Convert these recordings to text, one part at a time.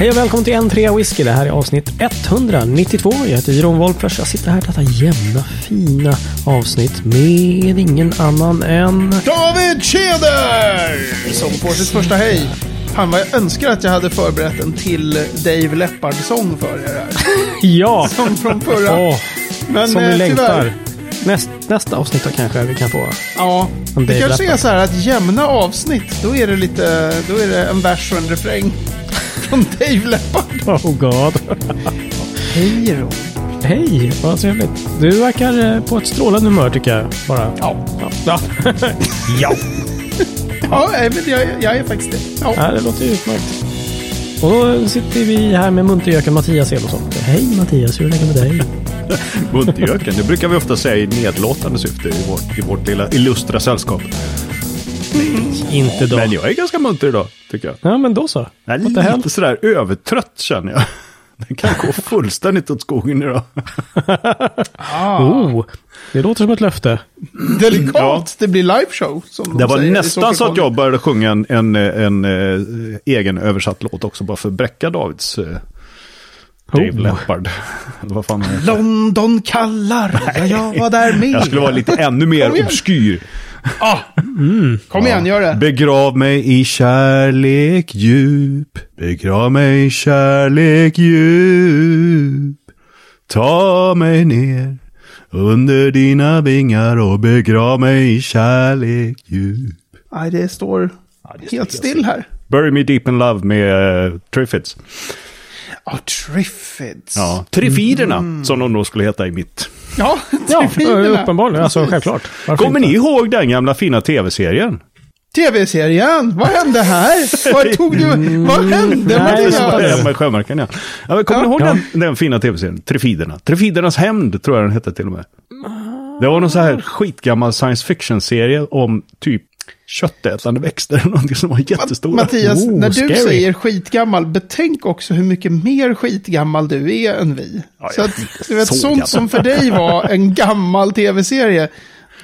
Hej och välkommen till en trea whisky. Det här är avsnitt 192. Jag heter Jeroen Wolffers. Jag sitter här i detta jämna, fina avsnitt med ingen annan än... David Tjeder! Som får sitt första hej. Fan vad jag önskar att jag hade förberett en till Dave Leppard-sång för er här. Ja! Som från förra. Åh, Men som vi eh, längtar. tyvärr. Näst, nästa avsnitt då kanske vi kan få. Ja, det kanske är så här att jämna avsnitt, då är det lite, då är det en vers och en refräng. Från Dave Leppard. Oh god. Hej Jeroen. Hej, vad trevligt. Du verkar eh, på ett strålande humör tycker jag. Bara. Ja. Ja. ja. Ja, nej, men jag, jag är faktiskt det. Ja. ja, det låter ju utmärkt. Och då sitter vi här med muntergöken Mattias Elofsson. Hej Mattias, hur är det med dig? Muntergöken, det brukar vi ofta säga i nedlåtande syfte i vårt, i vårt lilla illustra sällskap. Inte då. Men jag är ganska munter idag, tycker jag. Ja, men då så. Jag är the hell? lite sådär övertrött känner jag. Den kan gå fullständigt åt skogen idag. Oh, det låter som ett löfte. Delikat, Ja. det blir liveshow. Som de Det var säger nästan så att jag började sjunga en, en, en, eh, egen översatt låt också, bara för att bräcka Davids eh, Dave Oh. Leppard. Vad fan är det? London kallar, ja, jag var där med. Jag skulle vara lite ännu mer obskyr. Ah. Kom igen, gör det. Begrav mig i kärlek djup. Begrav mig i kärlek djup. Ta mig ner under dina vingar och begrav mig i kärlek djup. Nej, det står helt still här. Bury me deep in love med uh, Triffids. Ja, Triffids. Ja, Trifiderna som de då skulle heta i mitt. Ja, Ja, Triffiderna. uppenbarligen. Alltså självklart. Varför Kommer inte? ni ihåg den gamla fina tv-serien? TV-serien, vad hände här? Vad tog du? Vad hände Nej, Mattias? Ja, med sjömärken, ja. ja kommer Ja. ni ihåg Ja. den, den fina tv-serien? Trifiderna. Trifidernas hämnd tror jag den hette till och med. Det var någon så här skitgammal science fiction-serie om typ köttätande växter eller någonting som var jättestora. Mattias, Oh, när du scary. säger skitgammal, betänk också hur mycket mer skitgammal du är än vi. Ja, så jag att, du vet, så sånt som för dig var en gammal tv-serie,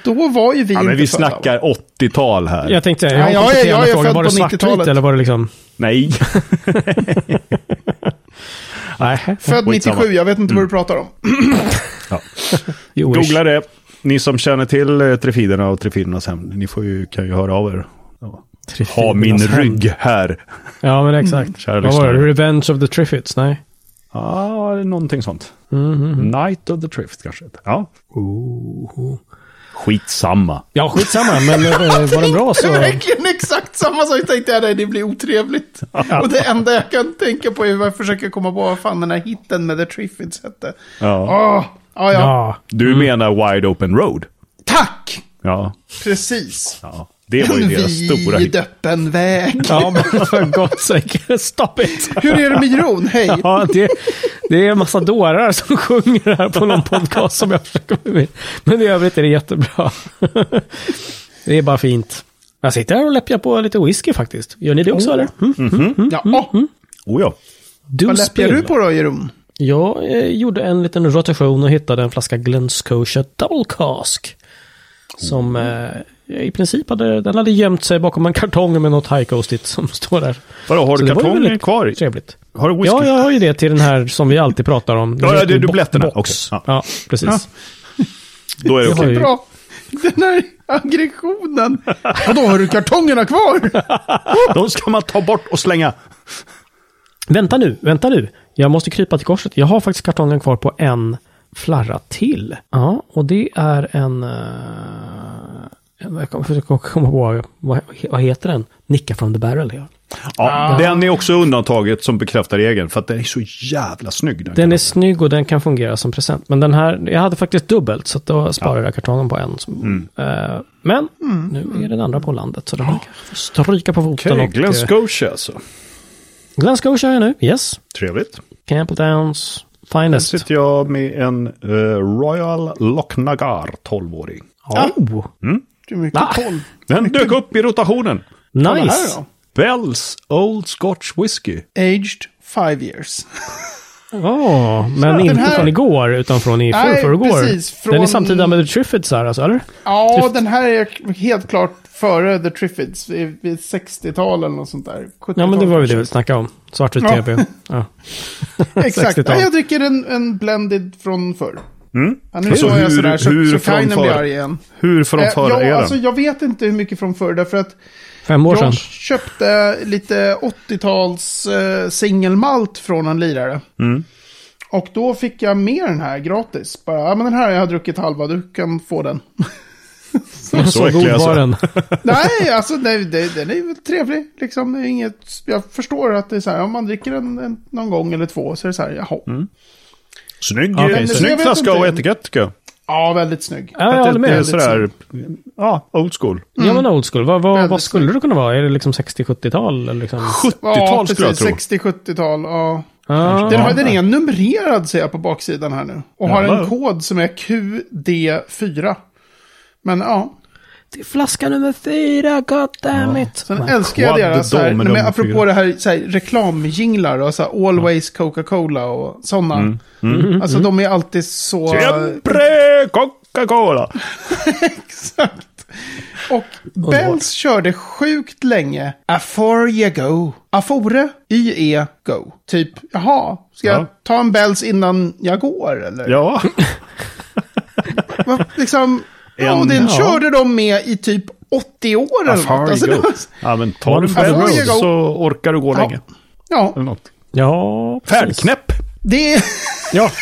då var ju vi ja, inte men vi födda. snackar 80-tal här. Jag tänkte, jag Ja, jag kompletterande jag är fråga. född Var det på svartvitt 90-talet. eller var det liksom... Nej. Nej. Född Skitsamma. 97, jag vet inte vad du pratar om. Ja. Googla det. Ni som känner till eh, Trifiderna och Trifidernas hämnd, ni får ju, kan ju höra av er. Ja. Ha min rygg här. Ja, men exakt. Kära Vad var det? Revenge of the Triffids? Nej. Ja, någonting sånt. Mhm. Night of the Trift kanske. Ja. Skitsamma. Ja, skitsamma. Men eh, var den bra Det så... är verkligen exakt samma sak. tänkte jag, nej, det blir otrevligt. Och det enda jag kan tänka på är hur jag försöker komma på vad fan den här hitten med The Triffids hette. Ja. Åh, ja, ja. Ja. Du menar Wide Open Road? Tack! Ja. Precis. ja. Det var ju En deras stora hit. vidöppen väg. Ja, men för gott sake. Stop it! Hur är det med Jeroen? Hej. Ja, det, det är en massa dårar som sjunger här på någon podcast som jag försöker med. Men i övrigt är det jättebra. Det är bara fint. Jag sitter här och läppjar på lite whisky faktiskt. Gör ni det också eller? Mm. Ja, åh, Oh ja. Du vad läppjar du på då, Jeroen? Jag eh, gjorde en liten rotation och hittade en flaska Glen Scotia Double Cask. Som eh, i princip hade, den hade gömt sig bakom en kartong med något high-coastigt som står där. Vadå, har du kartongen kvar? Trevligt. Har du whisky? Ja, jag har ju det till den här som vi alltid pratar om. Ja, ja, det är dubbletterna. box. Okej, Ja. ja. precis. Då är det okej. ju- Bra. Den här aggressionen. Och då har du kartongerna kvar? De ska man ta bort och slänga. Vänta nu, vänta nu. Jag måste krypa till korset. Jag har faktiskt kartongen kvar på en flarra till. Ja, och det är en... Uh, jag kommer komma på, vad, heter den? Nicka from the barrel. Ja. Ja, Den är också undantaget som bekräftar egen. För att den är så jävla snygg. Den, Den är snygg och den kan fungera som present. Men den här, jag hade faktiskt dubbelt så då sparade jag kartongen på en. Som, eh, men nu är den andra på landet så den här kan stryka på foten. Okej, och, Glen eh, Scotia alltså. Glen Scotia är nu, yes. Trevligt. Campbelldowns Här finest. sitter jag med en eh, Royal Lochnagar 12-åring. Oh, Du är mycket Ah. koll. Den dök upp i rotationen. Det nice. här? Bells Old Scotch Whisky. Aged five years. Ja, men den inte här- från igår, utan från i Nej, förrgår. precis, Den är samtida med The Triffids här, alltså, eller? Ja, den här är helt klart före The Triffids. Vid vid 60-tal eller något sånt där. 70-tal Ja, men det var ju det vi snackade om. Svartvit Ja. tv. Ja. Exakt. 60-tal. Nej, jag dricker en, en blended från förr. Mm. Ja, nu såg Hur- jag sådär så, hur så från Kainen blir förr? arg igen. Hur från Eh, förra ja, eran? alltså, jag vet inte hur mycket från förr, därför att Fem år sedan. jag köpte lite 80-tals eh, singelmalt från en lirare. Mm. Och då fick jag med den här gratis. Bara, ja men den här har jag druckit halva, du kan få den. Så, så äcklig god alltså. var den. Nej, alltså nej, det, den är trevlig. Liksom, det är inget, jag förstår att det är så här, om man dricker en, en någon gång eller två så är det så här, jaha. Mm. Snygg, okay, så snygg jag inte. och etikett tycker jag. Ja, väldigt snygg. Ja, jag håller med. det är sådär, ja, old school. Ja, men old school. Vad, vad, vad skulle det kunna vara? Är det liksom 60-70-tal? eller Liksom? 70-tal skulle jag tro. 60-70-tal, ja. Ah, Den, har, den är numrerad ser jag på baksidan här nu. Och har en kod som är QD4. Men ja, Det är flaska nummer fyra, goddammit. sen Ja. älskar jag deras, så här, men apropå fyra. det här, så här reklamjinglar och så här, Always Coca-Cola och sådana. Mm. Alltså de är alltid så... Siempre Coca-Cola. Exakt. Och Bells körde sjukt länge. Afore you go. Afore, YE, go. Typ, jaha, ska jag Ja. ta en Bells innan jag går eller? Ja, liksom, ja, och En- den ja. körde de med i typ 80 år eller något. Alltså, var, ja men tar du Bells road. så orkar du gå Ja. länge. ja, Eller något. Ja. Färdknäpp, det är, ja.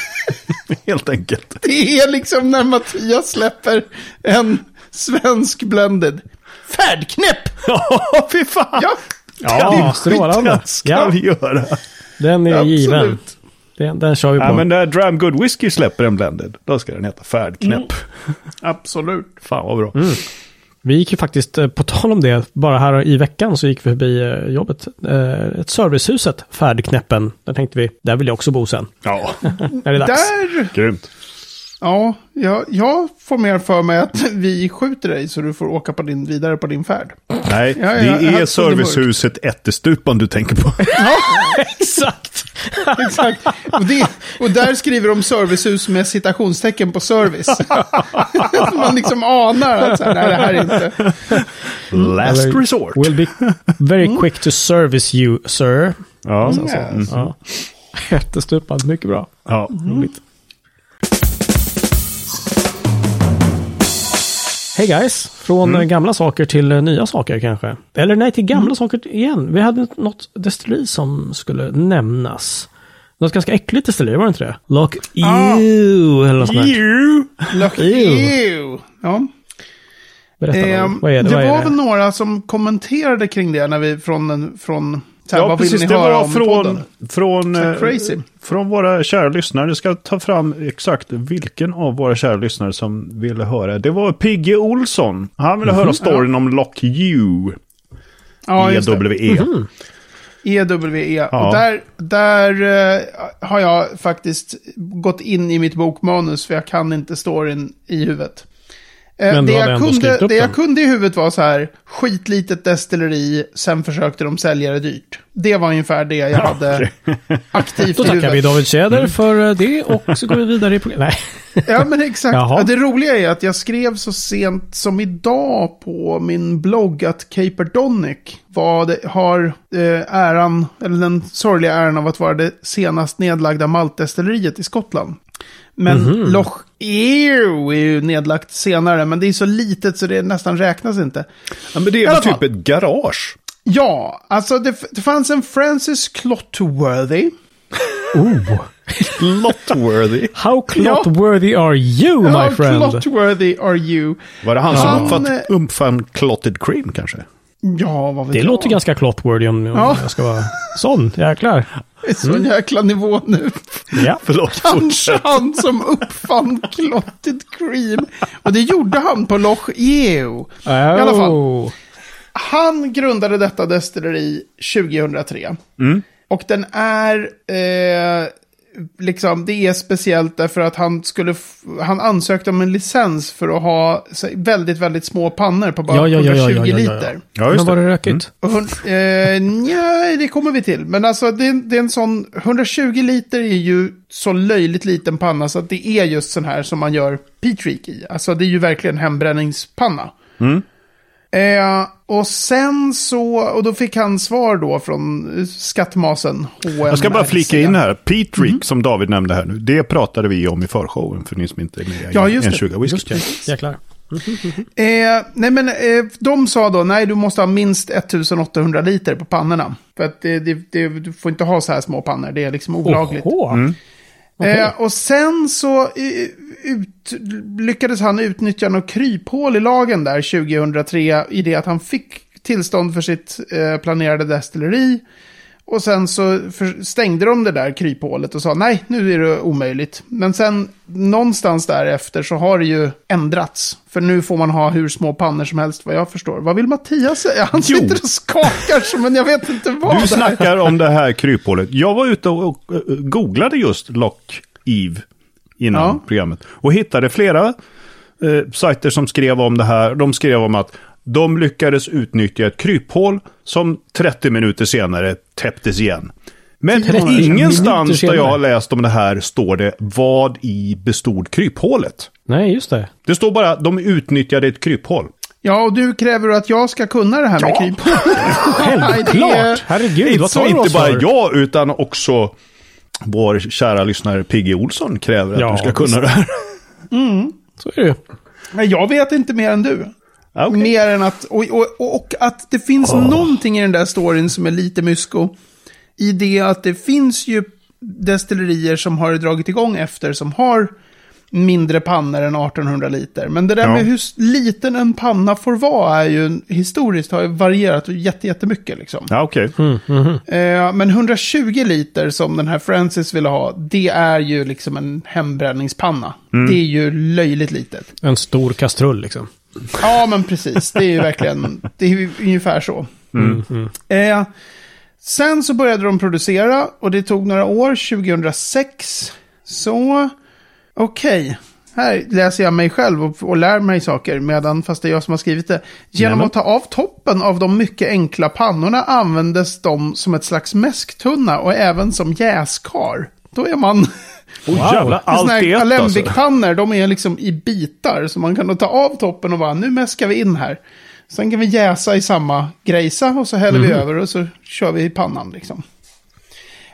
Helt enkelt. det är liksom när Mattias släpper en svensk blended. Färdknäpp! Ja, fy fan. Ja, Ja, strålande. Det ska Ja, vi göra. den är given. absolut. Den, den kör vi på. Ja, men när Dram Good Whiskey släpper en blended, då ska den heta Färdknäpp. Absolut. Fan vad bra. Vi gick ju faktiskt, eh, på tal om det, bara här i veckan så gick vi förbi eh, jobbet. Eh, Ett servicehuset, Färdknäppen. Där tänkte vi, där vill jag också bo sen. Ja, det är dags. Där grymt. Ja, jag, jag får mer för mig att vi skjuter dig så du får åka på din, vidare på din färd. Nej, Ja, ja, det jag är hade servicehuset Ättestupan du tänker på. Exakt! Exakt. Och, det, och där skriver de servicehus med citationstecken på service. Man liksom anar att så här, nej, det här är inte... Last resort. Will be very quick to service you, sir. Ja, Yes. mm. Ja. Jättestupad, mycket bra. ja. Roligt. Hej guys! Från eh, gamla saker till eh, nya saker kanske. Eller nej, till gamla saker igen. Vi hade något destilleri som skulle nämnas. Något ganska äckligt destilleri, var det inte det? Lock Ah. Ew, eller något sånt där. Look, Ew. Ja. Berätta, Ehm, vad är det? det vad är var det? väl några som kommenterade kring det när vi från... från här, Ja, vad precis. vill ni Det höra var från, från, eh, från våra kära lyssnare. Jag ska ta fram exakt vilken av våra kära lyssnare som ville höra. Det var Pigge Olsson. Han ville höra storyn om Lock You. Ja, just det. EWE. EWE. Ja. Och där, där eh, har jag faktiskt gått in i mitt bokmanus för jag kan inte storyn i huvudet. Eh, Men det, jag ändå kunde, det jag kunde i huvudet var så här, skitlitet destilleri, sen försökte de sälja det dyrt. Det var ungefär det jag hade aktivt Då i tackar vi huvudet. David Tjäder för eh, det och så går vi vidare i programmet. Ja, men exakt. Jaha. Ja, det roliga är att jag skrev så sent som idag på min blogg att Caperdonic var det, har eh, äran, eller den sorgliga äran av att vara det senast nedlagda maltdestilleriet i Skottland. Men Mhm. Loch Ew är ju nedlagt senare, men det är så litet så det nästan räknas inte. Ja, men det är väl typ ett garage. Ja, alltså det, det fanns en Francis Clotworthy. Oh. Lotworthy. How clot-worthy are you, my How friend? Clotworthy are you? Var det han som Han, uppfann, eh, uppfann clotted cream kanske? Ja, vad vet Det jag. låter ganska clot-worthy om, om Ja. jag ska vara sån. Jäklar. Det är så en jäkla nivå nu. Ja. Förlåt, Kanske fortsätt. han som uppfann clotted cream. Och det gjorde han på Loch Ew. I alla fall. Han grundade detta destilleri 2003. Och den är eh, liksom, det är speciellt därför att han skulle, han ansökte om en licens för att ha väldigt, väldigt små pannor på bara Ja, ja, ja, ja, 120 ja, ja, ja. liter. Ja, Men just var det. det rökigt? Hon, eh, nja, det kommer vi till. Men alltså det, är- det är en sån, 120 liter är ju så löjligt liten panna så att det är just sån här som man gör Peatreak i. Alltså det är ju verkligen hembränningspanna. Eh, och sen så, och då fick han svar då från skattmasen. Jag ska bara flika in här. Pete. Rick som David nämnde här nu. Det pratade vi om i förshowen för ni som inte är med Ja, i just en det. 20 whisky. Just det. Jäklar. Eh, nej men eh, de sa då, nej du måste ha minst 1800 liter på pannorna. För att det, det, det, du får inte ha så här små pannor, det är liksom olagligt. Oho. Okay. Eh, och sen så ut, lyckades han utnyttja något kryphål i lagen där 2003 i det att han fick tillstånd för sitt eh, planerade destilleri. Och sen så stängde de det där kryphålet och sa nej, nu är det omöjligt. Men sen någonstans därefter så har det ju ändrats. För nu får man ha hur små pannor som helst vad jag förstår. Vad vill Mattias säga? Han Jo. sitter och skakar som men jag vet inte vad. Du snackar om det här kryphålet. Jag var ute och, och googlade just Lock Eve innan Ja. programmet. Och hittade flera eh, sajter som skrev om det här. De skrev om att de lyckades utnyttja ett kryphål som 30 minuter senare täpptes igen. Men 30 minuter ingenstans där jag har läst om det här står det vad i bestod kryphålet. Nej, just det. Det står bara de utnyttjade ett kryphål. Ja, och du kräver att jag ska kunna det här med Ja. kryphål. Självklart! Herregud, vad Så tar du inte bara för? jag utan också vår kära lyssnare Piggy Olsson kräver att Ja, du ska kunna det här. Så är det ju. Nej, jag vet inte mer än du. Ja, okej. Mer än att, och, och, och att det finns någonting i den där storyn som är lite mysko. I det att det finns ju destillerier som har dragit igång efter som har mindre pannor än 1800 liter. Men det där Ja. med hur liten en panna får vara är ju historiskt har ju varierat jätte, jättemycket liksom. Ja, okej. Eh, men 120 liter som den här Francis ville ha, det är ju liksom en hembränningspanna. Det är ju löjligt litet. En stor kastrull liksom. Ja, men precis. Det är ju verkligen, det är ju ungefär så. Eh, sen så började de producera och det tog några år, 2006. Så, okej. Här läser jag mig själv och, och lär mig saker medan, fast det är jag som har skrivit det. Genom Nämen. att ta av toppen av de mycket enkla pannorna användes de som ett slags mäsktunna och även som jäskar. Då är man... Oh, Wow. jävlar, allt här i ett alltså. de är liksom i bitar. Så man kan då ta av toppen och bara, nu mäskar vi in här. Sen kan vi jäsa i samma grejsa och så häller vi över och så kör vi i pannan liksom.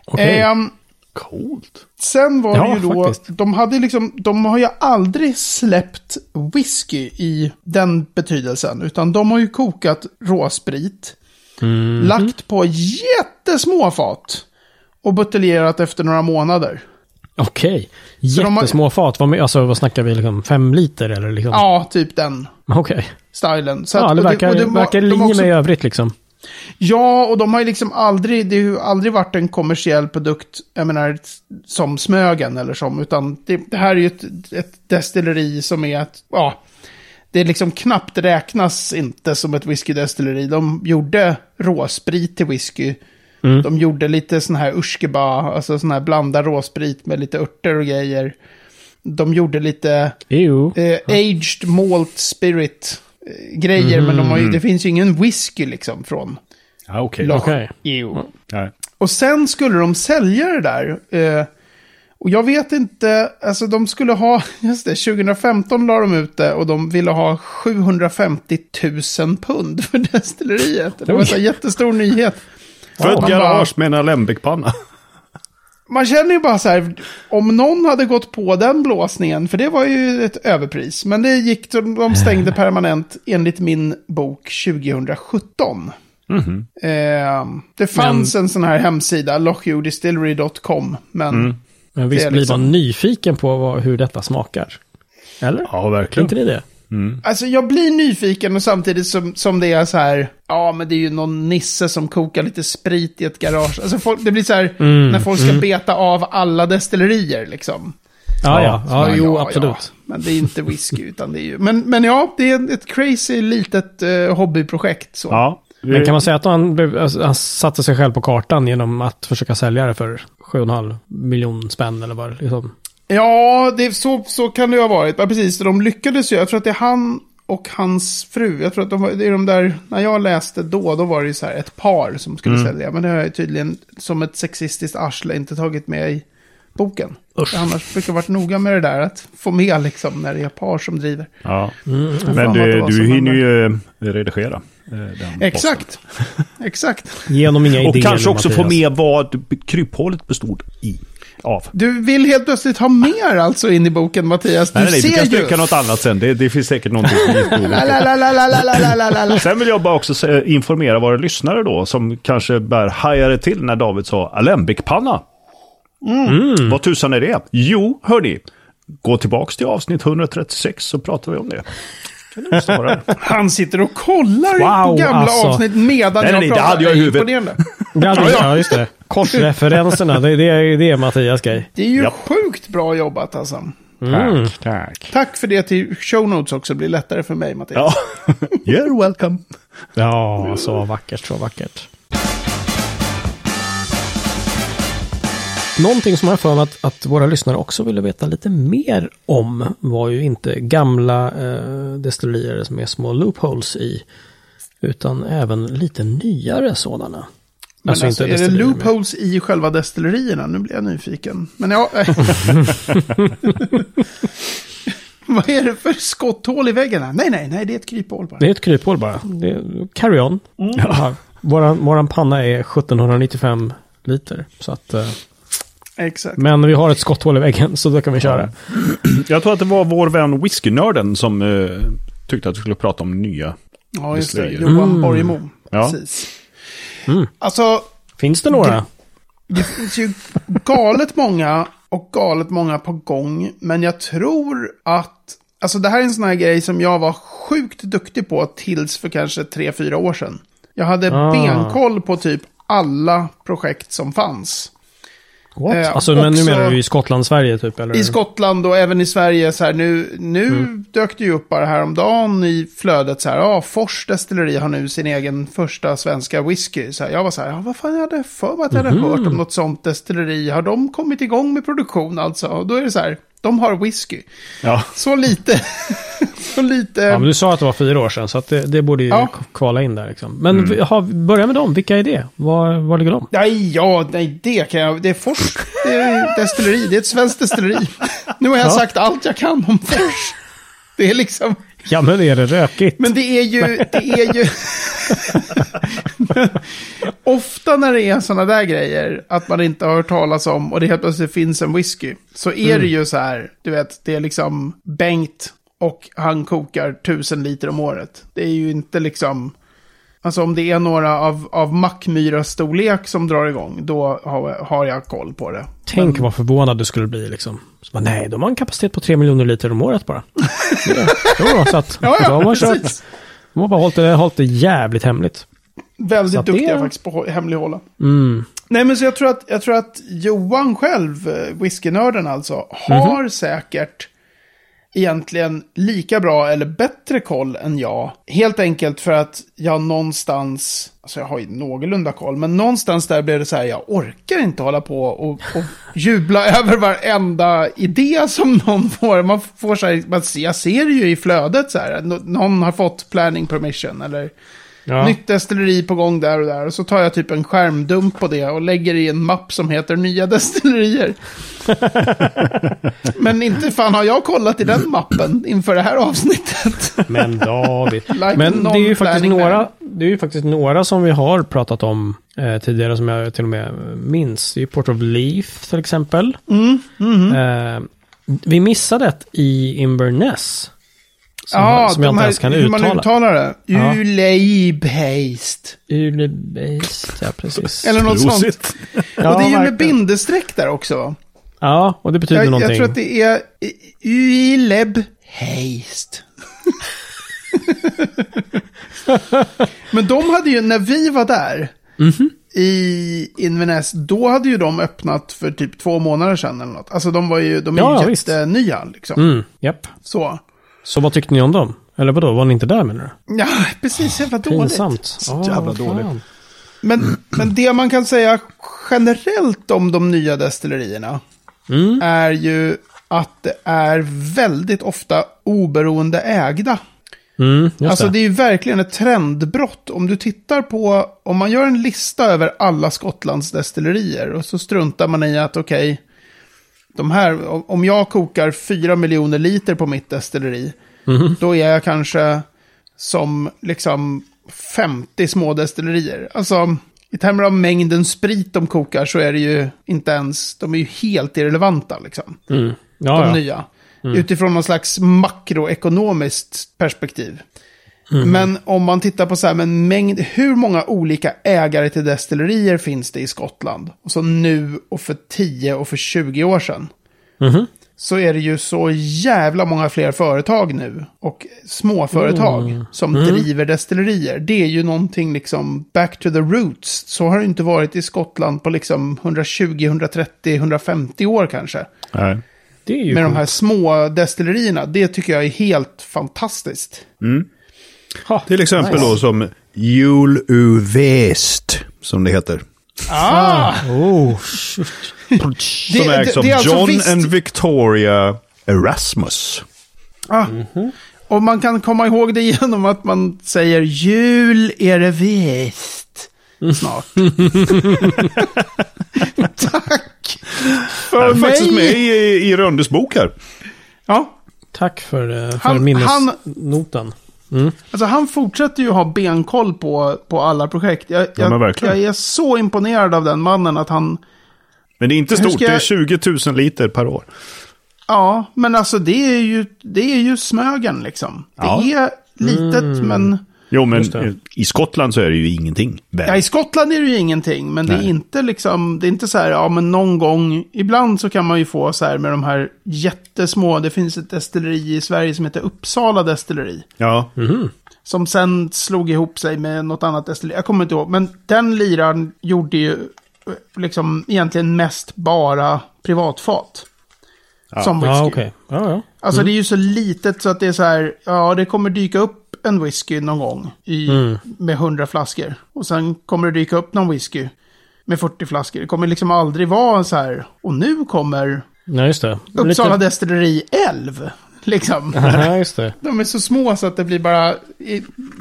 Okej. Ehm, Coolt. sen var Ja, det ju då, faktiskt. de hade liksom, de har ju aldrig släppt whisky i den betydelsen. Utan de har ju kokat råsprit, Mm. lagt på jättesmå fat och buteljerat efter några månader. Okej. De har- Jättesmå fat. Vad, alltså, vad snackar vi? Liksom, fem liter eller liksom? Ja, typ den Okej. stilen. Så Ja, att- det och verkar, och verkar i linje också- med övrigt liksom. Ja, och de har ju liksom aldrig, det har ju aldrig varit en kommersiell produkt, jag menar, som Smögen eller som, utan det, det här är ju ett, ett destilleri som är ett, ja, det är liksom knappt räknas inte som ett whiskydestilleri. De gjorde råsprit till whisky. Mm. De gjorde lite sån här urskeba, alltså sån här blanda råsprit med lite örter och grejer. De gjorde lite eh, aged malt spirit eh, grejer, men de ju, det finns ju ingen whisky liksom från Ja, okej. Loch. Eo. Nej. Och sen skulle de sälja det där. Eh, och jag vet inte, alltså de skulle ha, just det, 2015 la de ut det och de ville ha 750 000 pund för destilleriet. Det var en jättestor nyhet. För ett garage med en alembikpanna. Man känner ju bara så här, om någon hade gått på den blåsningen, för det var ju ett överpris, men det gick, de stängde permanent enligt min bok 2017. Eh, det fanns en sån här hemsida, lochudistillery.com, men Men Det visst blir liksom- man nyfiken på vad, hur detta smakar? Eller? Ja, verkligen. inte det det? Alltså jag blir nyfiken och samtidigt som, som det är så här, ja men det är ju någon nisse som kokar lite sprit i ett garage. Alltså folk, det blir så här, när folk ska beta av alla destillerier liksom. Ja, ja. ja, Ja, jo, ja, absolut. ja. Men det är inte whisky utan det är ju, men, men ja, det är ett crazy litet eh, hobbyprojekt så. Ja. Men kan man säga att han, alltså, han satte sig själv på kartan genom att försöka sälja det för 7,5 miljon spänn eller vad liksom. Ja, det, så, så kan det ju ha varit. Ja, precis. De lyckades ju. Jag tror att det är han och hans fru. Jag tror att de, var- det är de där, när jag läste då, då var det ju så här ett par som skulle Mm. sälja. Men det har jag tydligen som ett sexistiskt arsle inte tagit med i boken. Usch. Annars brukar jag varit noga med det där, att få med liksom när det är par som driver. Ja. Mm. Fan Men du, du hinner ju eh, redigera eh, den. Exakt. Exakt. Genom inga Och idéer. kanske också få med vad kryphålet bestod i av. Du vill helt plötsligt ha mer alltså in i boken, Mattias. Du nej, nej, ser du kan stryka något annat sen. Det, det finns säkert någonting i som Sen vill jag bara också informera våra lyssnare då, som kanske bär hajare till när David sa alembicpanna. Mm. Mm. Vad tusan är det? Jo, hörni, gå tillbaka till avsnitt 136 så pratar vi om det. Kan du det? Han sitter och kollar Wow, på gamla alltså. avsnitt medan Nej, jag nej, det pratar. hade jag i huvudet. Ja, det- just det. Korsreferenserna, det, det, är- det är Mattias grej. Det är ju Ja. sjukt bra jobbat alltså. Mm. Tack, tack. Tack för det till show notes också. blir lättare för mig, Mattias. Ja, you're welcome. Ja, så vackert, så vackert. Någonting som jag för mig att, att våra lyssnare också ville veta lite mer om var ju inte gamla eh, destillerier som är små loopholes i, utan även lite nyare sådana. Men alltså, är det loopholes i själva destillerierna? Nu blir jag nyfiken. Men ja... Vad är det för skotthål i väggarna? Nej, nej, nej, det är ett kryphål bara. Det är ett kryphål bara. Det är, carry on. Ja, våran, våran panna är 1795 liter. Så att, eh, Exakt. men vi har ett skotthål i väggen så då kan vi köra. Jag tror att det var vår vän whiskynörden som eh, tyckte att vi skulle prata om nya. Ja, just det. Johan Mm. Borgemo. Ja. Precis. Mm. Alltså, Finns det några? Det finns ju galet många och galet många på gång. Men jag tror att... Alltså det här är en sån här grej som jag var sjukt duktig på tills för kanske tre fyra år sedan. Jag hade Ah. benkoll på typ alla projekt som fanns. What? Eh, alltså, men nu menar du i Skottland, Sverige typ? Eller? I Skottland och även i Sverige så här nu, nu Mm. dök det ju upp bara häromdagen i flödet så här, ja, Fors destilleri har nu sin egen första svenska whisky. Så här, jag var så här, ja, vad fan jag hade för mig att jag hade Mhm. hört om något sånt destilleri. Har de kommit igång med produktion alltså? Och då är det så här, de har whisky. Ja, Så lite, så lite. Ja, men du sa att det var fyra år sedan, så att det, det borde ju Ja. kvala in där. Liksom. Men vi har, börja med dem. Vilka är det? Var, var ligger de? Nej, ja, nej, det kan jag. Det är Fors. Det är destilleri. Det är ett svenskt destilleri. Nu har jag Ja. sagt allt jag kan om Fors. Det är liksom... Ja, men är det rökigt? Men det är ju... Det är ju... Ofta när det är sådana där grejer, att man inte har hört talas om och det helt plötsligt finns en whisky, så är det ju så här, du vet, det är liksom Bengt och han kokar tusen liter om året. Det är ju inte liksom... Alltså om det är några av, av Mackmyra-storlek som drar igång, då har, har jag koll på det. Tänk vad förvånad du skulle bli liksom. Så bara, nej, de har en kapacitet på tre miljoner liter om året bara. Det, jo, så att, Ja, de, ja, har kört, precis. de har bara hållit det, hållit det jävligt hemligt. Väldigt att det- duktiga faktiskt på hemlighålla. Mm. Nej, men så jag tror att, jag tror att Johan själv, eh, whiskynörden alltså, har säkert egentligen lika bra eller bättre koll än jag. Helt enkelt för att jag någonstans, alltså jag har ju någorlunda koll, men någonstans där blev det så här, jag orkar inte hålla på och, och jubla över varenda idé som någon får. Man får så här, man jag ser det ju i flödet så här, någon har fått planning permission eller Ja. Nytt destilleri på gång där och där. Och så tar jag typ en skärmdump på det och lägger i en mapp som heter nya destillerier. Men inte fan har jag kollat i den mappen inför det här avsnittet. Men David. Like Men det är ju faktiskt några, man. det är ju faktiskt några som vi har pratat om eh, tidigare som jag till och med minns. Det är ju Port of Leaf till exempel. Mm, mhm. Eh, vi missade ett i Inverness. Som, Ja, som jag inte här, ens kan hur man uttala. uttalar det. Ja. Uleibheist. Ulebased, ja precis. Eller något sånt. Prosit. ja, och det är ju med bindestreck där också. va? Ja, och det betyder Jag, någonting. jag tror att det är Uilebheist. Men de hade ju, när vi var där Mhm. i Inverness, då hade ju de öppnat för typ två månader sedan eller något. Alltså de var ju, de är Ja, ju jättenya liksom. Mm, japp. Så. Så vad tyckte ni om dem? Eller vadå, var ni inte där menar du? Ja, precis. Jävla dåligt. Pinsamt. Ja, jävla fan. dåligt. Men, men det man kan säga generellt om de nya destillerierna Mm. är ju att det är väldigt ofta oberoende ägda. Mm, just Alltså det. det är ju verkligen ett trendbrott. Om du tittar på, om man gör en lista över alla Skottlands destillerier och så struntar man i att okej, de här, om jag kokar 4 miljoner liter på mitt destilleri, Mhm. då är jag kanske som liksom 50 små destillerier. Alltså, i termer av mängden sprit de kokar så är det ju inte ens, de är ju helt irrelevanta liksom Mm. Ja, de ja. nya. Utifrån någon slags makroekonomiskt perspektiv. Men om man tittar på så här, men mängd, hur många olika ägare till destillerier finns det i Skottland? Och så nu och för 10 och för 20 år sedan. Mhm. Så är det ju så jävla många fler företag nu. Och småföretag som driver destillerier. Det är ju någonting liksom back to the roots. Så har det inte varit i Skottland på liksom 120, 130, 150 år kanske Nej. Det är ju med de coolt. här små destillerierna. Det tycker jag är helt fantastiskt. Ha, Till exempel nice. då som Jul Väst, som det heter. Ah! Oh, shit. Som Det- ägs av alltså John visst- and Victoria Erasmus. ah. Och man kan komma ihåg det genom att man säger jul är det visst. Snart. Tack! För Han är faktiskt med mig. i, i Röndes bok här. Ja, Tack för, eh, för Han- minnesnoten. Mm. alltså han fortsätter ju ha benkoll på, på alla projekt. Jag, jag, jag är så imponerad av den mannen att han... Men det är inte stort, ska det är jag- 20 000 liter per år. Ja, men alltså det är ju, det är ju Smögen liksom. Det Ja. är litet, men... Jo, men i Skottland så är det ju ingenting. värt. Ja, i Skottland är det ju ingenting, men det är Nej. inte liksom, det är inte så här, ja men någon gång, ibland så kan man ju få så här med de här jättesmå, det finns ett destilleri i Sverige som heter Uppsala destilleri. Ja, Som sen slog ihop sig med något annat destilleri, jag kommer inte ihåg, men den liran gjorde ju eh, liksom egentligen mest bara privatfat. Som whisky. Ja, okej. Ja, ja. Alltså det är ju så litet så att det är så här, ja det kommer dyka upp en whisky någon gång i, med 100 flaskor. Och sen kommer det dyka upp någon whisky med 40 flaskor. Det kommer liksom aldrig vara så här, och nu kommer Nej, just det. Uppsala Lite... destilleri 11. Liksom. Ja, just det. De är så små så att det blir bara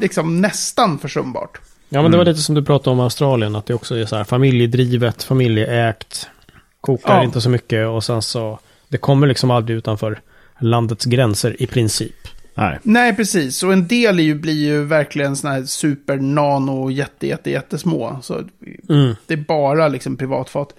liksom nästan försumbart. Ja, men det var lite som du pratade om Australien, att det också är så här familjedrivet, familjeägt, kokar Ja. inte så mycket och sen så, det kommer liksom aldrig utanför landets gränser i princip. Nej. Nej, precis. Och en del är ju, blir ju verkligen sådana här super nano, jätte, jätte, jättesmå. Så Mm. det är bara liksom privatfat.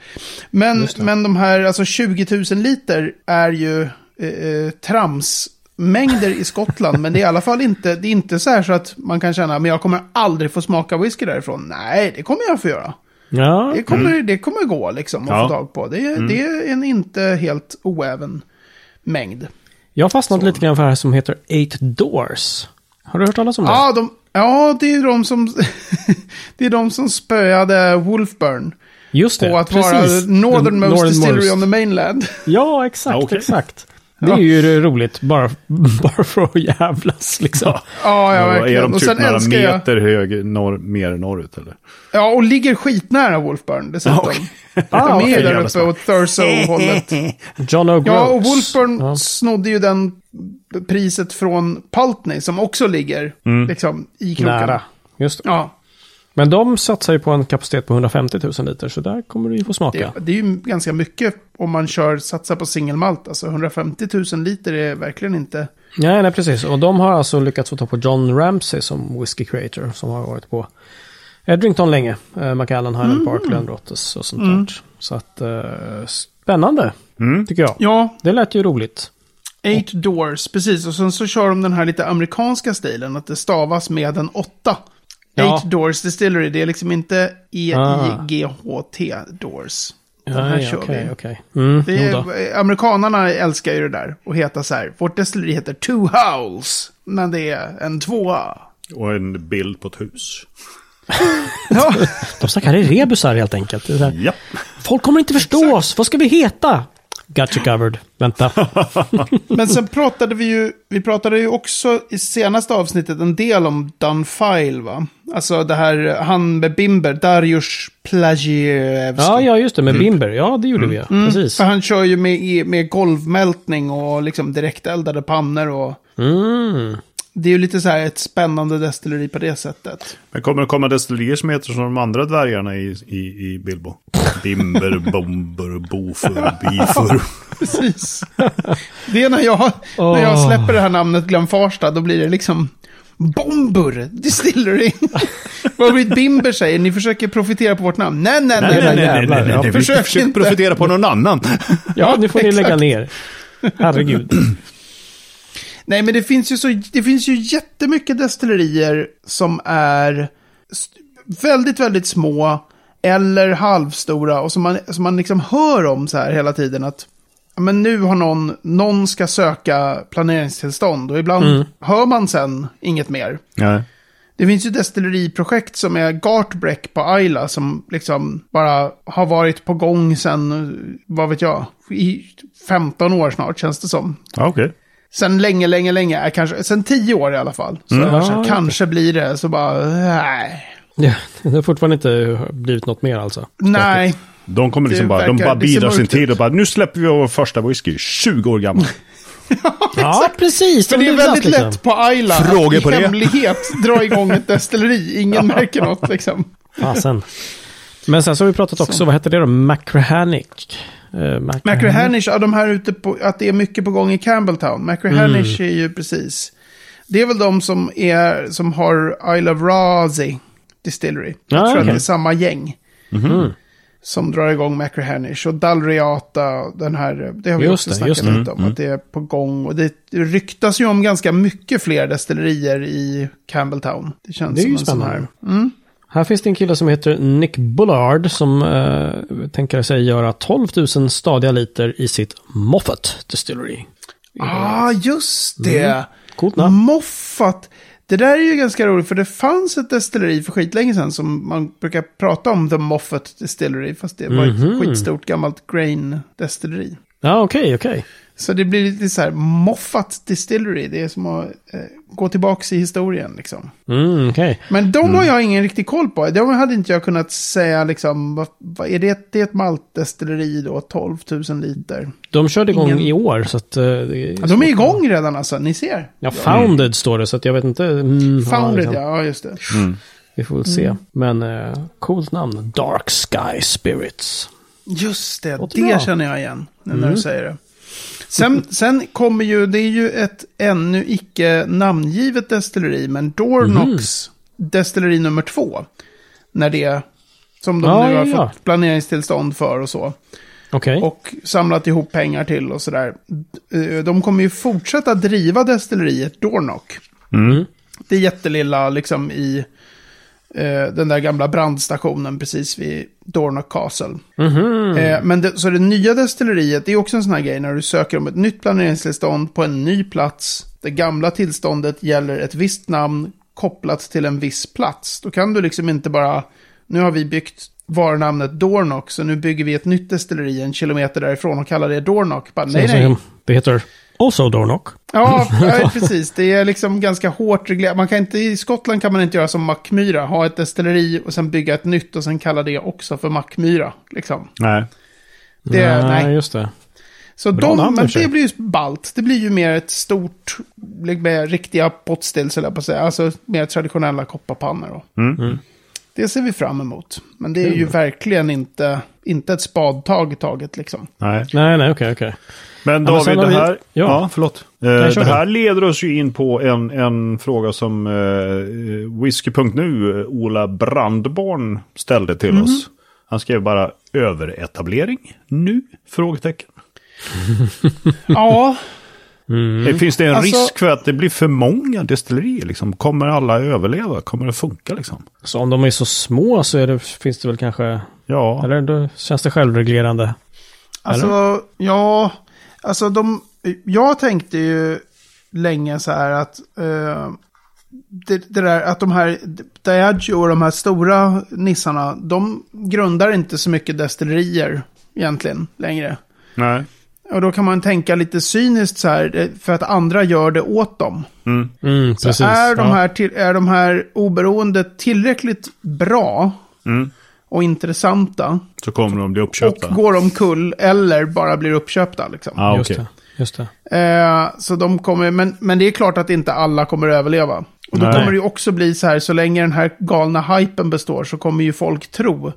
Men, men de här, alltså 20 000 liter är ju eh, eh, tramsmängder i Skottland. men det är i alla fall inte, det är inte så här så att man kan känna, men jag kommer aldrig få smaka whisky därifrån. Nej, det kommer jag få göra. Ja, Det kommer, det kommer gå liksom att Ja. få tag på. Det, är- det är en inte helt oäven mängd. Jag har fastnat Så. lite grann för det här som heter Eight Doors. Har du hört talas om det? Ja, de, ja det är de som, det är de som spöade Wolfburn. Just det, På att precis. vara northernmost Den northernmost. distillery on the mainland. Ja, exakt, Ja, okej. exakt. Det är ju roligt, bara, bara för att jävlas liksom. Ja, ja, är verkligen. de Och typ sen några älskar jag... meter hög, norr, mer norrut eller? Ja, och ligger skitnära Wolfburn dessutom. Ja, Ah, de är okej, där uppe smart. åt Thurso-hållet. John O'Groats. Ja, och Wolfburn Ja. snodde ju den priset från Pultney som också ligger liksom i kroken. Nära. Just det. Ja, Men de satsar ju på en kapacitet på 150 000 liter, så där kommer du ju få smaka. det, det är ju ganska mycket om man kör, satsar på singelmalt. Alltså 150 000 liter är verkligen inte... Nej, nej, precis. Och de har alltså lyckats få tag på John Ramsey som whisky creator, som har varit på Edrington länge. Eh, Macallan, Highland Park, Glenrothes och sånt där. Så att, eh, spännande, Mm. tycker jag. Ja, Det lät ju roligt. Eight doors, precis. Och sen så kör de den här lite amerikanska stilen, att det stavas med en åtta. Ja. Eight doors distillery, det är liksom inte Ah. E-I-G-H-T doors. Den här ja, kör okej, vi. okej. Mm, Det jo då. är, amerikanarna älskar ju det där. Och heta så här, vårt destilleri heter Two Howls. Men det är en tvåa. Och en bild på ett hus. Ja, De snackar i rebusar helt enkelt. Det är så här, Ja. Folk kommer inte förstå oss. Vad ska vi heta? Got you covered. Vänta. Men sen pratade vi ju, vi pratade ju också i senaste avsnittet en del om Dunfile va? Alltså det här, han med Bimber, Darius Plagievski. Ja, ja, just det. Med Bimber. Ja, det gjorde vi. ja. Precis. För han kör ju med, med golvmältning och liksom direkteldade pannor och... Mm. Det är ju lite så här ett spännande destilleri på det sättet. Men kommer det komma destillerier som heter som de andra dvärgarna i, i, i Bilbo? Bimber, Bomber, Bofur, Bifur. Precis. Det är när jag, när jag släpper det här namnet Glöm Farsta, då blir det liksom Bombur Distillery. Vad blir Bimber säger, ni försöker profitera på vårt namn. Nej, nej, nej, nej. nej. jävlar, ja. Vi Försök försöker inte. profitera på någon annan. Ja, nu får ni lägga ner. Herregud. Nej, men det finns ju så, det finns ju jättemycket destillerier som är väldigt, väldigt små eller halvstora och som man, som man liksom hör om så här hela tiden att men nu har någon, någon ska söka planeringstillstånd och ibland hör man sen inget mer. Nej. Det finns ju destilleriprojekt som är Gartbreck på Ayla som liksom bara har varit på gång sen, vad vet jag, i 15 år snart känns det som. Okej. Sen länge, länge, länge, är kanske, sen 10 år i alla fall. Så Mm. så Ja, okej. kanske blir det, så bara, nej. Ja, det har fortfarande inte blivit något mer alltså. Nej, De kommer liksom bara, de bara bidrar sin tid och bara, nu släpper vi vår första whisky, 20 år gammal. Ja, precis. för de det är väldigt liksom. lätt på Ayla Frågor att på i det? hemlighet dra igång ett destilleri. Ingen märker något liksom. Fasen. Men sen så har vi pratat också, vad heter det då? Macrahanic. Uh, Macrahanish, ja, de här ute på, att det är mycket på gång i Campbelltown. Macrahanish är ju precis, det är väl de som, är, som har Isle of Razi Distillery. Jag Ja, tror att okej. det är samma gäng. Mm. Som drar igång Macrahanish. Och Dalriata, den här, det har vi Just också det, snackat lite om. Att det är på gång. Och det ryktas ju om ganska mycket fler destillerier i Campbelltown. Det känns Det är som ju en sån här. Här finns det en kille som heter Nick Bullard som eh, tänker sig göra 12 000 stadiga liter i sitt Moffat Distillery. Ah, just det. Mm. Coolt namn. Moffat. Det där är ju ganska roligt för det fanns ett destilleri för skitlänge sedan som man brukar prata om, The Moffat Distillery. Fast det var Mhm. ett skitstort gammalt grain destilleri. Ja, okej, okej. Så det blir lite så här Moffat Distillery. Det är som att eh, gå tillbaka i historien liksom. Mm, okej. Men de har jag ingen riktig koll på. De hade inte jag kunnat säga liksom, vad, vad är det? Det är ett maltdestilleri då, 12 000 liter. De körde igång Ingen- i år så att... eh, Ja, de är igång redan alltså, ni ser. Ja, founded står det så att jag vet inte. Mm, Founded, liksom. ja, just det. Vi får väl se. Men eh, coolt namn. Dark Sky Spirits. Just det, Låter det bra. känner jag igen nu när du säger det. Sen, sen kommer ju, det är ju ett ännu icke namngivet destilleri, men Dornox destilleri nummer två. När det, som de Ja, nu har ja, fått planeringstillstånd för och så. Okej. Och samlat ihop pengar till och sådär. Eh, De kommer ju fortsätta driva destilleriet Dornock. Mm. Det jättelilla liksom i eh, den där gamla brandstationen precis vid Dornock Castle. Mhm. Eh, men det, så det nya destilleriet, det är också en sån här grej när du söker om ett nytt planeringstillstånd på en ny plats. Det gamla tillståndet gäller ett visst namn kopplat till en viss plats. Då kan du liksom inte bara, nu har vi byggt varunamnet Dornock, så nu bygger vi ett nytt destilleri en kilometer därifrån och kallar det Dornock. Bara, nej, nej. Det heter also Dornock. Ja, ja, precis. Det är liksom ganska hårt reglerat. Man kan inte, I Skottland kan man inte göra som Mackmyra. Ha ett destilleri och sen bygga ett nytt och sen kalla det också för Mackmyra. Liksom. Nej. Det, nej. nej, just det. Så Bra de, namn och men det blir ju balt. Det blir ju mer ett stort, med riktiga pottstills, eller på att säga. Alltså mer traditionella kopparpannor. Då. Mm. Det ser vi fram emot. Men det är ju verkligen inte, inte ett spadtag taget liksom. Nej. Nej, nej, okej, okej. Men Ja, men David, sen har det vi- här... Ja. Ja, förlåt. Eh, Nej, det här leder oss ju in på en, en fråga som eh, Whisky.nu, eh, Ola Brandborn, ställde till Mhm. oss. Han skrev bara överetablering nu? Frågetecken. Ja, Eh, Finns det en Alltså- risk för att det blir för många destillerier? Liksom? Kommer alla överleva? Kommer det funka liksom? Så om de är så små så är det, finns det väl kanske... Ja, Eller då känns det självreglerande. Alltså, ja, alltså de, jag tänkte ju länge så här att eh, det, det där att de här Diageo och de här stora nissarna, de grundar inte så mycket destillerier egentligen längre. nej. Och då kan man tänka lite cyniskt så här, eh, för att andra gör det åt dem. Mm, Så precis. är, de här till, är de här oberoende tillräckligt bra Mm. och intressanta Så kommer de bli och uppköpta. går omkull eller bara blir uppköpta liksom. ah, Just okej. det. Just det. Eh, så de kommer, men, men det är klart att inte alla kommer att överleva. Och då Nej. kommer det ju också bli så här, så länge den här galna hypen består så kommer ju folk tro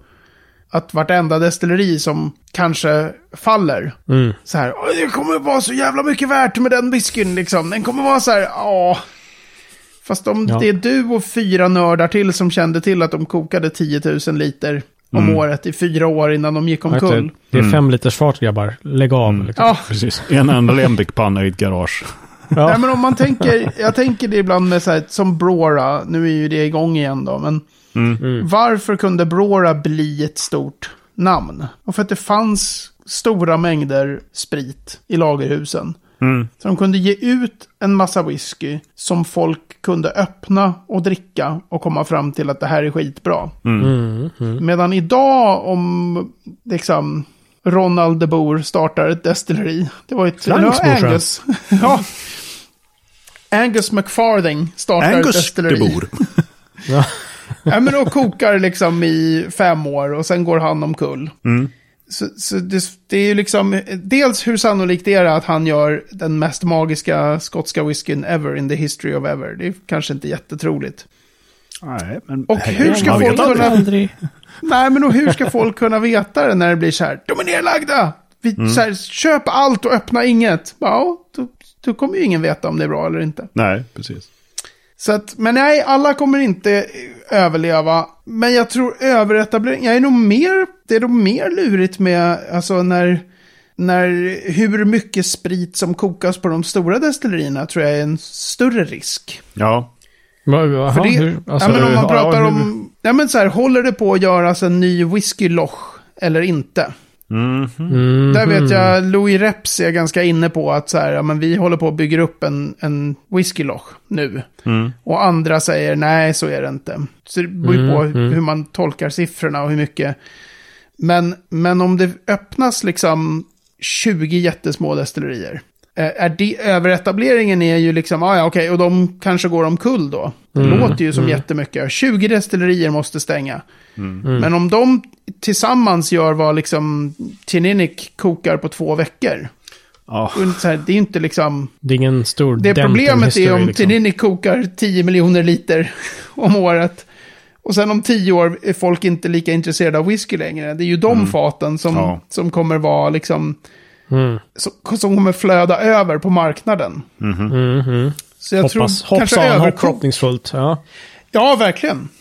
att vartenda destilleri som kanske faller, Mm. så här, "Oj, det kommer vara så jävla mycket värt med den whiskyn liksom. Den kommer vara så här, ja. Fast om Ja. det är du och fyra nördar till som kände till att de kokade 10 000 liter om Mm. året i fyra år innan de gick omkull. Det är Mm. fem liters fart grabbar. Lägg av. Liksom. Ja, Precis. En enda lembic-panna i ett garage. Ja. Nej, men om man tänker, jag tänker det ibland med så här, som Brora, nu är ju det igång igen då, men Mm. varför kunde Brora bli ett stort namn? Och för att det fanns stora mängder sprit i lagerhusen. Mm. Så de kunde ge ut en massa whisky som folk kunde öppna och dricka och komma fram till att det här är skitbra. Mm. Mm. Medan idag om liksom Ronald de Boer startar ett destilleri. Det var ett... Franks ja, brorsa. Angus. ja. Angus McFarthing startar ett Angus destilleri. de Boer. Ja. Ja, men och kokar liksom i fem år och sen går han omkull. Mm. Så, så det, det är ju liksom, dels hur sannolikt är det att han gör den mest magiska skotska whiskyn ever in the history of ever. Det är kanske inte jättetroligt. Nej, men... Och hur ska folk kunna- Aldrig. Nej, men och hur ska folk kunna veta det när det blir så här, de är nedlagda! Vi, så här, köp allt och öppna inget. Ja, då, då kommer ju ingen veta om det är bra eller inte. Nej, precis. Så att, men nej, alla kommer inte överleva. Men jag tror överetablering, jag är nog mer, det är nog mer lurigt med, alltså när, när, hur mycket sprit som kokas på de stora destillerierna tror jag är en större risk. Ja. För det? Alltså, ja, men om man pratar om, ja men så här, håller det på att göras en ny whisky loch eller inte? Mm. Mhm. Där vet jag Louis Reps är ganska inne på att så här, ja, men vi håller på att bygga upp en, en whisky loch nu. Mm. Och andra säger nej, så är det inte. Så det beror ju Mm, på mm. hur man tolkar siffrorna och hur mycket. Men, men om det öppnas liksom 20 jättesmå destillerier. Eh, Är det, överetableringen är ju liksom, ah, ja okej, och de kanske går omkull då. Det Mm, låter ju som mm. jättemycket. 20 destillerier måste stänga. Mm. Men om de tillsammans gör vad liksom Tininic kokar på två veckor. Så här, Det är inte liksom... Det är ingen stor Det problemet är om liksom. Tininic kokar 10 miljoner liter om året. Och sen om 10 år är folk inte lika intresserade av whisky längre. Det är ju de faten som, Ja. som kommer vara liksom... Mm. Som, som kommer flöda över på marknaden. Mhm. Så jag Hoppas, tror hoppas kanske han, överkok... hoppningsfullt. Ja. Ja, verkligen.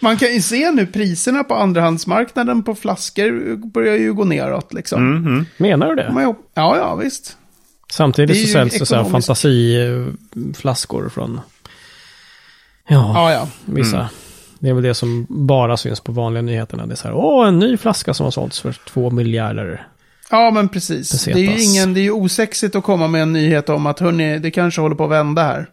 Man kan ju se nu priserna på andrahandsmarknaden på flaskor börjar ju gå neråt liksom. Mhm. Menar du det? Ja, ja, visst. Samtidigt så säljs det så här fantasiflaskor från ja, Ja, ja. vissa. Mm. Det är väl det som bara syns på vanliga nyheterna. Det är så här, åh, en ny flaska som har sålts för två miljarder. Ja, men precis. Pesetas. Det är ju ingen, det är ju osexigt att komma med en nyhet om att hörni, det kanske håller på att vända här.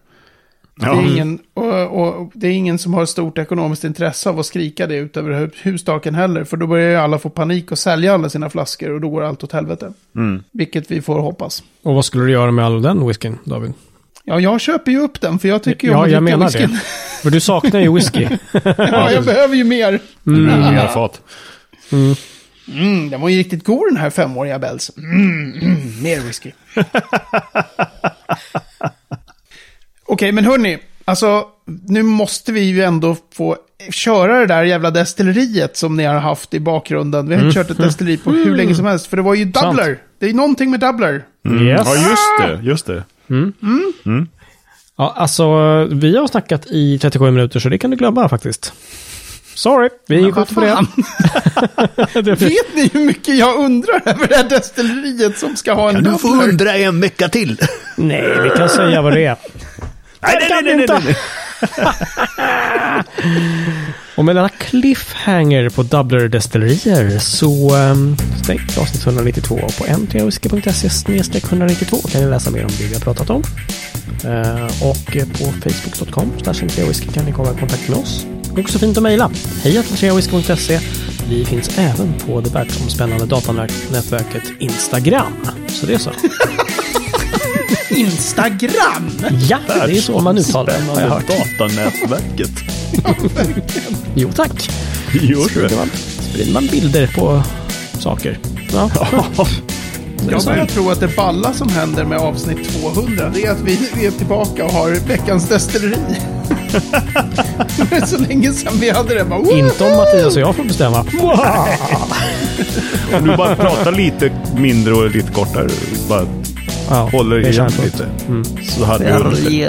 Det, Ja. är ingen, och, och, det är ingen som har stort ekonomiskt intresse av att skrika det ut över hu- husstaken heller. För då börjar ju alla få panik och sälja alla sina flaskor och då går allt åt helvete. Mm. Vilket vi får hoppas. Och vad skulle du göra med all den whiskyn, David? Ja, jag köper ju upp den för jag tycker ju om Ja, att jag menar whiskyn. det. För du saknar ju whisky. ja, jag behöver ju mer. Mm. Mer fat. Mm. Mm, den var ju riktigt god den här femåriga Bells. Mm, mm, mer whisky. Okej, men hörni. Alltså, nu måste vi ju ändå få köra det där jävla destilleriet som ni har haft i bakgrunden. Vi har inte kört ett destilleri på hur länge som helst. För det var ju Doubler. Sant. Det är någonting med Doubler. Mm. Yes. Ja, just det. Just det. Ja, alltså, vi har snackat i 37 minuter så det kan du glömma faktiskt. Sorry, vi vad på fan? det. Vet ni hur mycket jag undrar över det här destilleriet som ska ha en Doubler? undra en vecka till. Nej, vi kan säga vad det är. Nej, det kan vi inte. Och med denna cliffhanger på Doubler Destillerier så um, stängt avsnitt 192 på n3whisky.se 192 kan ni läsa mer om det vi har pratat om. Eh, och på facebook.com whisky kan ni komma i kontakt med oss. Också fint att mejla. Hej Vi finns även på det världsomspännande datanätverket Instagram. Så det är så. Instagram! Ja, det är så man uttalar det. Datanätverket. Jo tack. Jo, Sprider man, sprider man bilder på saker. Ja. Jag börjar tro att det balla som händer med avsnitt 200, det är att vi, är tillbaka och har veckans destilleri. det är så länge sedan vi hade det. Bara! Inte om Mattias och jag får bestämma. Om du bara pratar lite mindre och lite kortare. Bara Ja, håller det igen lite. Mm. Så hade du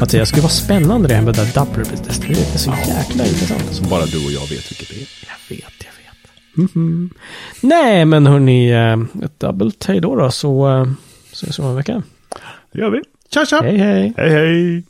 Mattias, det skulle vara spännande det här med det där Dubberbit-destilleriet. Det är så jäkla intressant. Som bara du och jag vet vilket det är. Jag vet, jag vet. Mhm. Nej, men hörni, eh, ett dubbelt hej då då, så eh, ses vi om en vecka. Det gör vi. Tja, tja! Hej, hej. Hej hej!